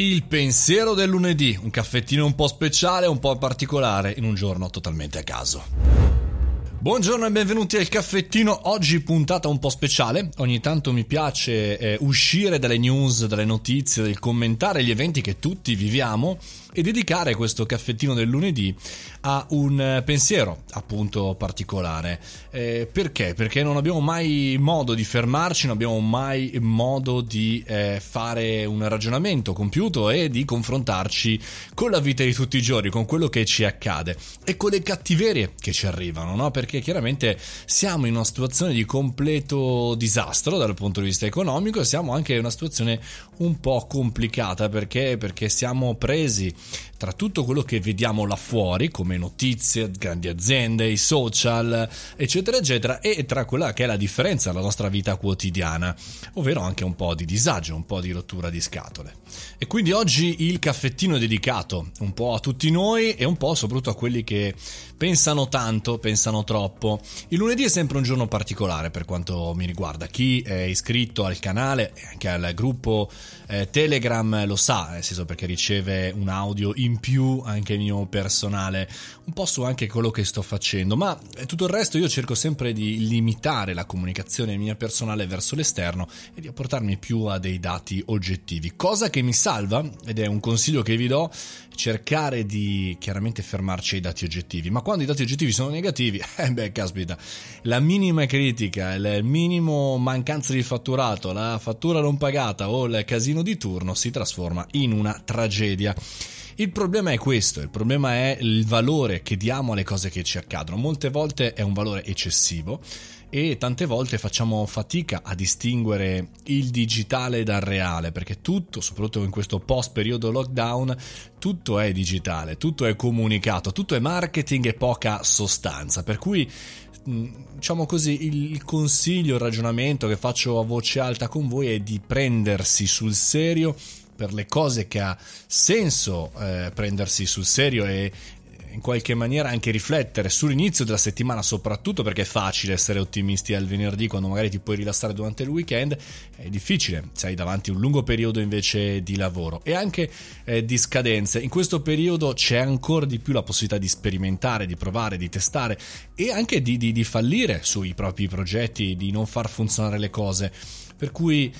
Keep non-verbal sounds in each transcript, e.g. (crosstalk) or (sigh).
Il pensiero del lunedì, un caffettino un po' speciale, un po' particolare, in un giorno totalmente a caso. Buongiorno e benvenuti al caffettino. Oggi puntata un po' speciale. Ogni tanto mi piace eh, uscire dalle news, dalle notizie, del commentare gli eventi che tutti viviamo e dedicare questo caffettino del lunedì a un eh, pensiero appunto particolare. Eh, perché? Perché non abbiamo mai modo di fermarci, non abbiamo mai modo di eh, fare un ragionamento compiuto e di confrontarci con la vita di tutti i giorni, con quello che ci accade e con le cattiverie che ci arrivano, no? Perché perché chiaramente siamo in una situazione di completo disastro dal punto di vista economico e siamo anche in una situazione un po' complicata perché, perché siamo presi tra tutto quello che vediamo là fuori come notizie, grandi aziende, i social, eccetera, eccetera, e tra quella che è la differenza nella nostra vita quotidiana, ovvero anche un po' di disagio, un po' di rottura di scatole. E quindi oggi il caffettino è dedicato un po' a tutti noi e un po' soprattutto a quelli che pensano tanto, pensano troppo. Il lunedì è sempre un giorno particolare per quanto mi riguarda. Chi è iscritto al canale e anche al gruppo eh, Telegram lo sa, nel senso perché riceve un audio in più anche mio personale, un po' su anche quello che sto facendo, ma tutto il resto io cerco sempre di limitare la comunicazione mia personale verso l'esterno e di apportarmi più a dei dati oggettivi, cosa che mi salva ed è un consiglio che vi do, cercare di chiaramente fermarci ai dati oggettivi, ma quando i dati oggettivi sono negativi, (laughs) eh beh, caspita, la minima critica, il minimo mancanza di fatturato, la fattura non pagata o il casino di turno si trasforma in una tragedia. Il problema è questo, il problema è il valore che diamo alle cose che ci accadono. Molte volte è un valore eccessivo e tante volte facciamo fatica a distinguere il digitale dal reale perché tutto, soprattutto in questo post periodo lockdown, tutto è digitale, tutto è comunicato, tutto è marketing e poca sostanza. Per cui mm, diciamo così, il consiglio, il ragionamento che faccio a voce alta con voi è di prendersi sul serio per le cose che ha senso eh, prendersi sul serio e in qualche maniera anche riflettere sull'inizio della settimana, soprattutto perché è facile essere ottimisti al venerdì quando magari ti puoi rilassare durante il weekend, è difficile se hai davanti un lungo periodo invece di lavoro e anche eh, di scadenze. In questo periodo c'è ancora di più la possibilità di sperimentare, di provare, di testare e anche di, di, di fallire sui propri progetti, di non far funzionare le cose. Per cui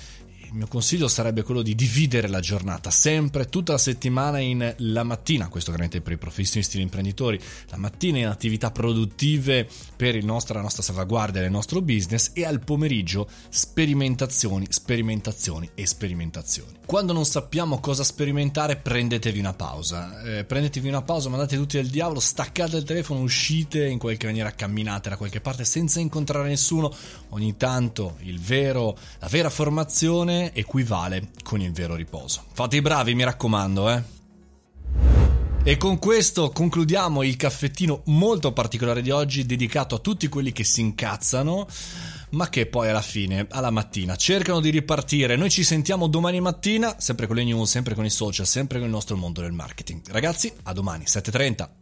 il mio consiglio sarebbe quello di dividere la giornata sempre, tutta la settimana in la mattina, questo chiaramente per i professionisti e gli imprenditori, la mattina in attività produttive per nostro, la nostra salvaguardia del nostro business e al pomeriggio sperimentazioni, sperimentazioni e sperimentazioni. Quando non sappiamo cosa sperimentare prendetevi una pausa, eh, prendetevi una pausa, mandate tutti al diavolo, staccate il telefono, uscite in qualche maniera, camminate da qualche parte senza incontrare nessuno, ogni tanto il vero, la vera formazione equivale con il vero riposo. Fate i bravi, mi raccomando, eh. E con questo concludiamo il caffettino molto particolare di oggi dedicato a tutti quelli che si incazzano ma che poi alla fine, alla mattina, cercano di ripartire. Noi ci sentiamo domani mattina, sempre con le news, sempre con i social, sempre con il nostro mondo del marketing. Ragazzi, a domani, 7.30.